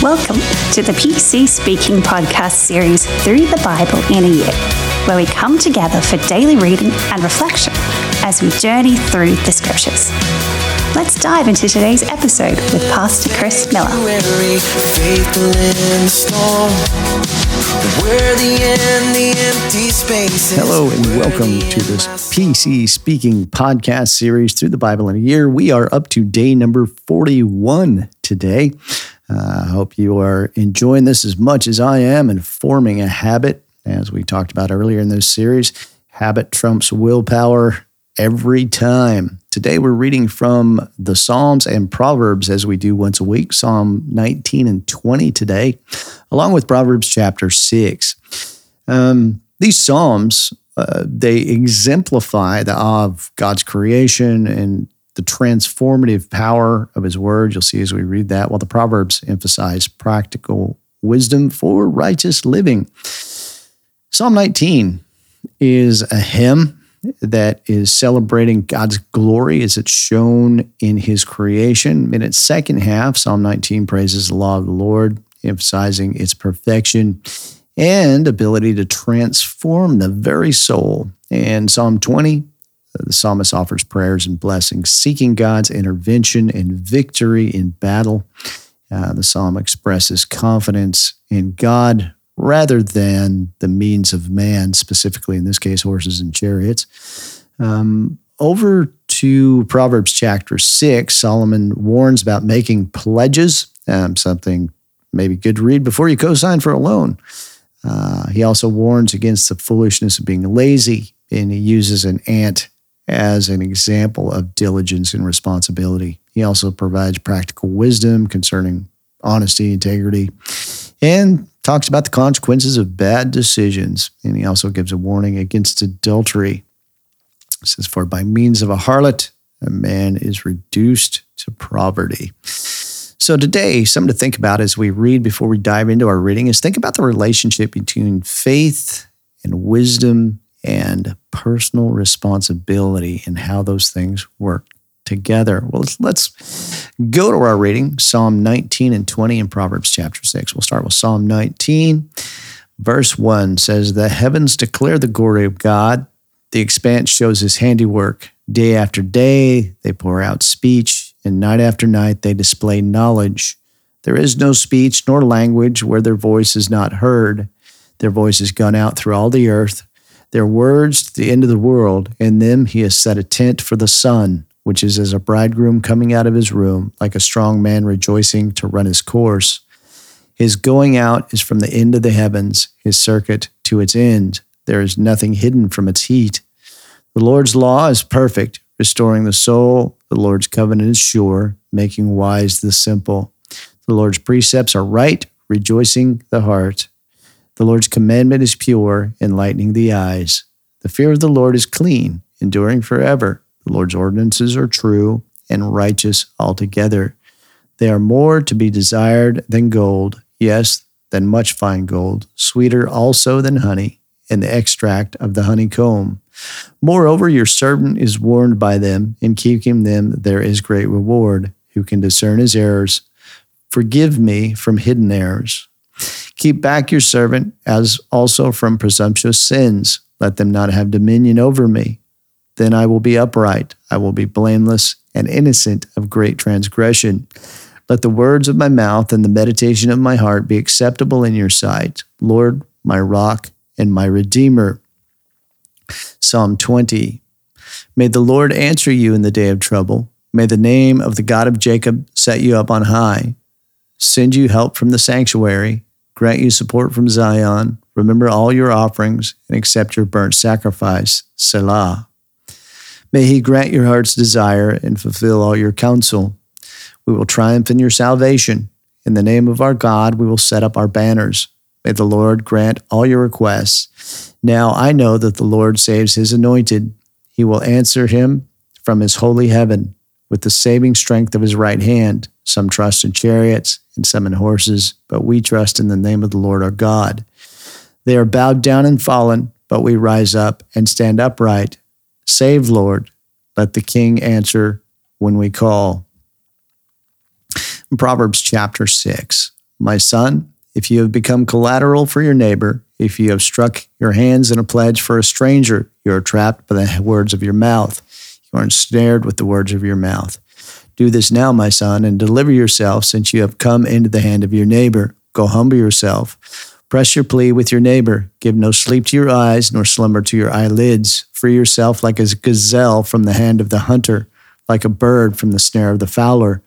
Welcome to the PC Speaking podcast series Through the Bible in a Year, where we come together for daily reading and reflection as we journey through the scriptures. Let's dive into today's episode with Pastor Chris Miller. Hello, and welcome to this PC Speaking podcast series through the Bible in a year. We are up to day number 41 today. Uh, I hope you are enjoying this as much as I am and forming a habit, as we talked about earlier in this series. Habit trumps willpower every time. Today we're reading from the Psalms and Proverbs as we do once a week, Psalm 19 and 20 today, along with Proverbs chapter 6. Um, these Psalms, uh, they exemplify the awe of God's creation and the transformative power of his word. You'll see as we read that, while the Proverbs emphasize practical wisdom for righteous living. Psalm 19 is a hymn that is celebrating God's glory as it's shown in his creation. In its second half, Psalm 19 praises the law of the Lord, emphasizing its perfection and ability to transform the very soul. And Psalm 20 the psalmist offers prayers and blessings, seeking God's intervention and victory in battle. Uh, the psalm expresses confidence in God rather than the means of man, specifically in this case, horses and chariots. Um, over to Proverbs chapter 6, Solomon warns about making pledges, um, something maybe good to read before you co sign for a loan. Uh, he also warns against the foolishness of being lazy, and he uses an ant as an example of diligence and responsibility. He also provides practical wisdom concerning honesty, integrity, and talks about the consequences of bad decisions. And he also gives a warning against adultery. It says, For by means of a harlot, a man is reduced to poverty. So, today, something to think about as we read before we dive into our reading is think about the relationship between faith and wisdom and personal responsibility and how those things work together. Well, let's, let's go to our reading Psalm 19 and 20 and Proverbs chapter 6. We'll start with Psalm 19. Verse 1 says, The heavens declare the glory of God, the expanse shows his handiwork. Day after day, they pour out speech, and night after night, they display knowledge. There is no speech nor language where their voice is not heard. Their voice has gone out through all the earth their words to the end of the world. In them he has set a tent for the sun, which is as a bridegroom coming out of his room, like a strong man rejoicing to run his course. His going out is from the end of the heavens, his circuit to its end. There is nothing hidden from its heat. The Lord's law is perfect, restoring the soul. The Lord's covenant is sure, making wise the simple. The Lord's precepts are right, rejoicing the heart. The Lord's commandment is pure, enlightening the eyes. The fear of the Lord is clean, enduring forever. The Lord's ordinances are true and righteous altogether. They are more to be desired than gold, yes, than much fine gold, sweeter also than honey, and the extract of the honeycomb. Moreover, your servant is warned by them, in keeping them there is great reward. Who can discern his errors? Forgive me from hidden errors. Keep back your servant, as also from presumptuous sins. Let them not have dominion over me. Then I will be upright, I will be blameless and innocent of great transgression. Let the words of my mouth and the meditation of my heart be acceptable in your sight, Lord, my rock and my redeemer. Psalm 20. May the Lord answer you in the day of trouble. May the name of the God of Jacob set you up on high. Send you help from the sanctuary grant you support from Zion, remember all your offerings, and accept your burnt sacrifice. Selah. May he grant your heart's desire and fulfill all your counsel. We will triumph in your salvation. In the name of our God, we will set up our banners. May the Lord grant all your requests. Now I know that the Lord saves his anointed. He will answer him from his holy heaven with the saving strength of his right hand. Some trust in chariots and some in horses, but we trust in the name of the Lord our God. They are bowed down and fallen, but we rise up and stand upright. Save, Lord. Let the King answer when we call. Proverbs chapter 6, my son, if you have become collateral for your neighbor, if you have struck your hands in a pledge for a stranger, you are trapped by the words of your mouth. You are ensnared with the words of your mouth. Do this now, my son, and deliver yourself, since you have come into the hand of your neighbor. Go humble yourself. Press your plea with your neighbor. Give no sleep to your eyes, nor slumber to your eyelids. Free yourself like a gazelle from the hand of the hunter, like a bird from the snare of the fowler.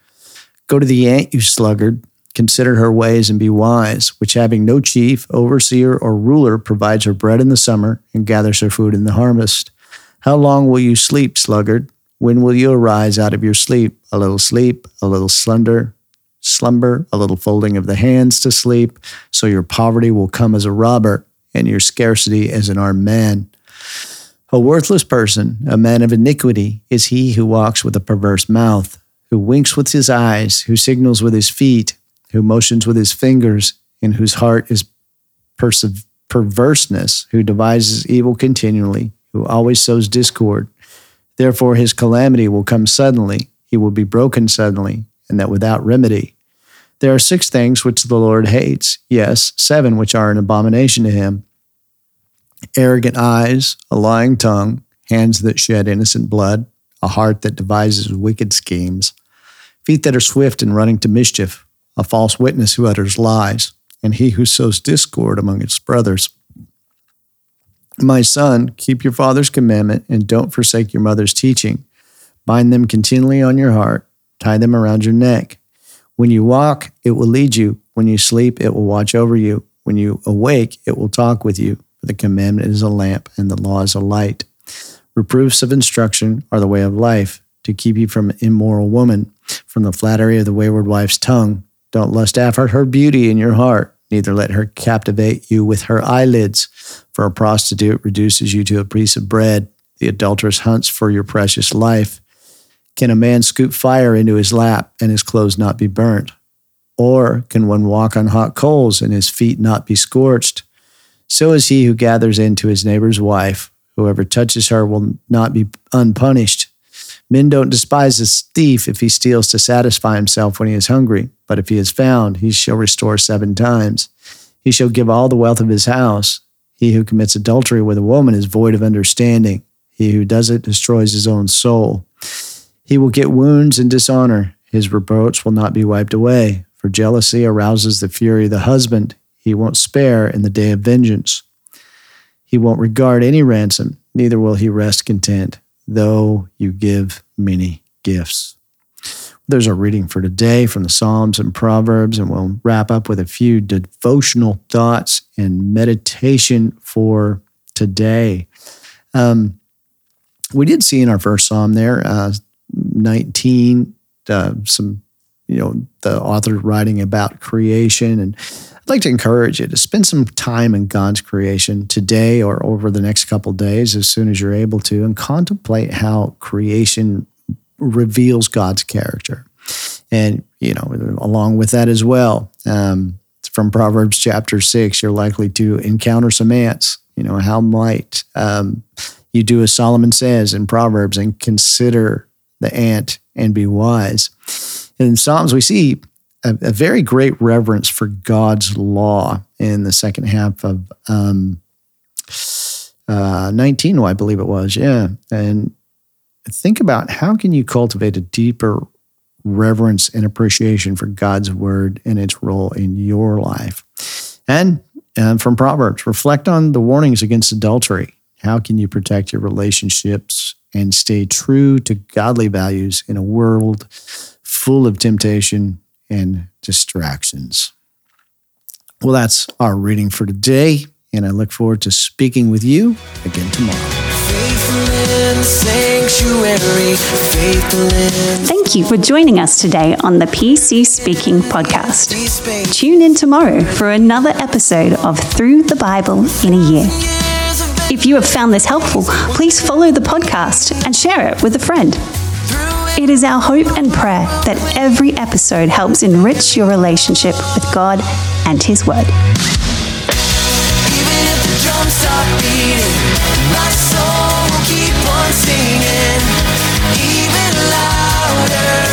Go to the ant, you sluggard. Consider her ways and be wise, which having no chief, overseer, or ruler provides her bread in the summer and gathers her food in the harvest. How long will you sleep, sluggard? When will you arise out of your sleep? A little sleep, a little slumber, slumber, a little folding of the hands to sleep, so your poverty will come as a robber and your scarcity as an armed man. A worthless person, a man of iniquity, is he who walks with a perverse mouth, who winks with his eyes, who signals with his feet, who motions with his fingers, in whose heart is perverseness, who devises evil continually, who always sows discord. Therefore, his calamity will come suddenly, he will be broken suddenly, and that without remedy. There are six things which the Lord hates, yes, seven which are an abomination to him arrogant eyes, a lying tongue, hands that shed innocent blood, a heart that devises wicked schemes, feet that are swift in running to mischief, a false witness who utters lies, and he who sows discord among his brothers. My son, keep your father's commandment and don't forsake your mother's teaching. Bind them continually on your heart, tie them around your neck. When you walk, it will lead you. When you sleep, it will watch over you. When you awake, it will talk with you. For the commandment is a lamp and the law is a light. Reproofs of instruction are the way of life, to keep you from immoral woman, from the flattery of the wayward wife's tongue. Don't lust after her beauty in your heart, neither let her captivate you with her eyelids. For a prostitute reduces you to a piece of bread. The adulteress hunts for your precious life. Can a man scoop fire into his lap and his clothes not be burnt? Or can one walk on hot coals and his feet not be scorched? So is he who gathers into his neighbor's wife. Whoever touches her will not be unpunished. Men don't despise a thief if he steals to satisfy himself when he is hungry, but if he is found, he shall restore seven times. He shall give all the wealth of his house. He who commits adultery with a woman is void of understanding. He who does it destroys his own soul. He will get wounds and dishonor. His reproach will not be wiped away, for jealousy arouses the fury of the husband. He won't spare in the day of vengeance. He won't regard any ransom, neither will he rest content, though you give many gifts. There's our reading for today from the Psalms and Proverbs, and we'll wrap up with a few devotional thoughts and meditation for today. Um, we did see in our first psalm there, uh, 19, uh, some, you know, the author writing about creation and I'd like to encourage you to spend some time in God's creation today or over the next couple days as soon as you're able to and contemplate how creation reveals God's character. And, you know, along with that as well, um, from Proverbs chapter six, you're likely to encounter some ants. You know, how might um, you do as Solomon says in Proverbs and consider the ant and be wise? In Psalms, we see a, a, very great reverence for God's law in the second half of um, uh, 19, I believe it was. Yeah. And think about how can you cultivate a deeper reverence and appreciation for God's word and its role in your life. And, and from Proverbs, reflect on the warnings against adultery. How can you protect your relationships and stay true to godly values in a world full of temptation and distractions. Well, that's our reading for today, and I look forward to speaking with you again tomorrow. Thank you for joining us today on the PC Speaking podcast. Tune in tomorrow for another episode of Through the Bible in a Year. If you have found this helpful, please follow the podcast and share it with a friend. It is our hope and prayer that every episode helps enrich your relationship with God and His Word. Even if the drums stop beating, my soul keep on singing even louder.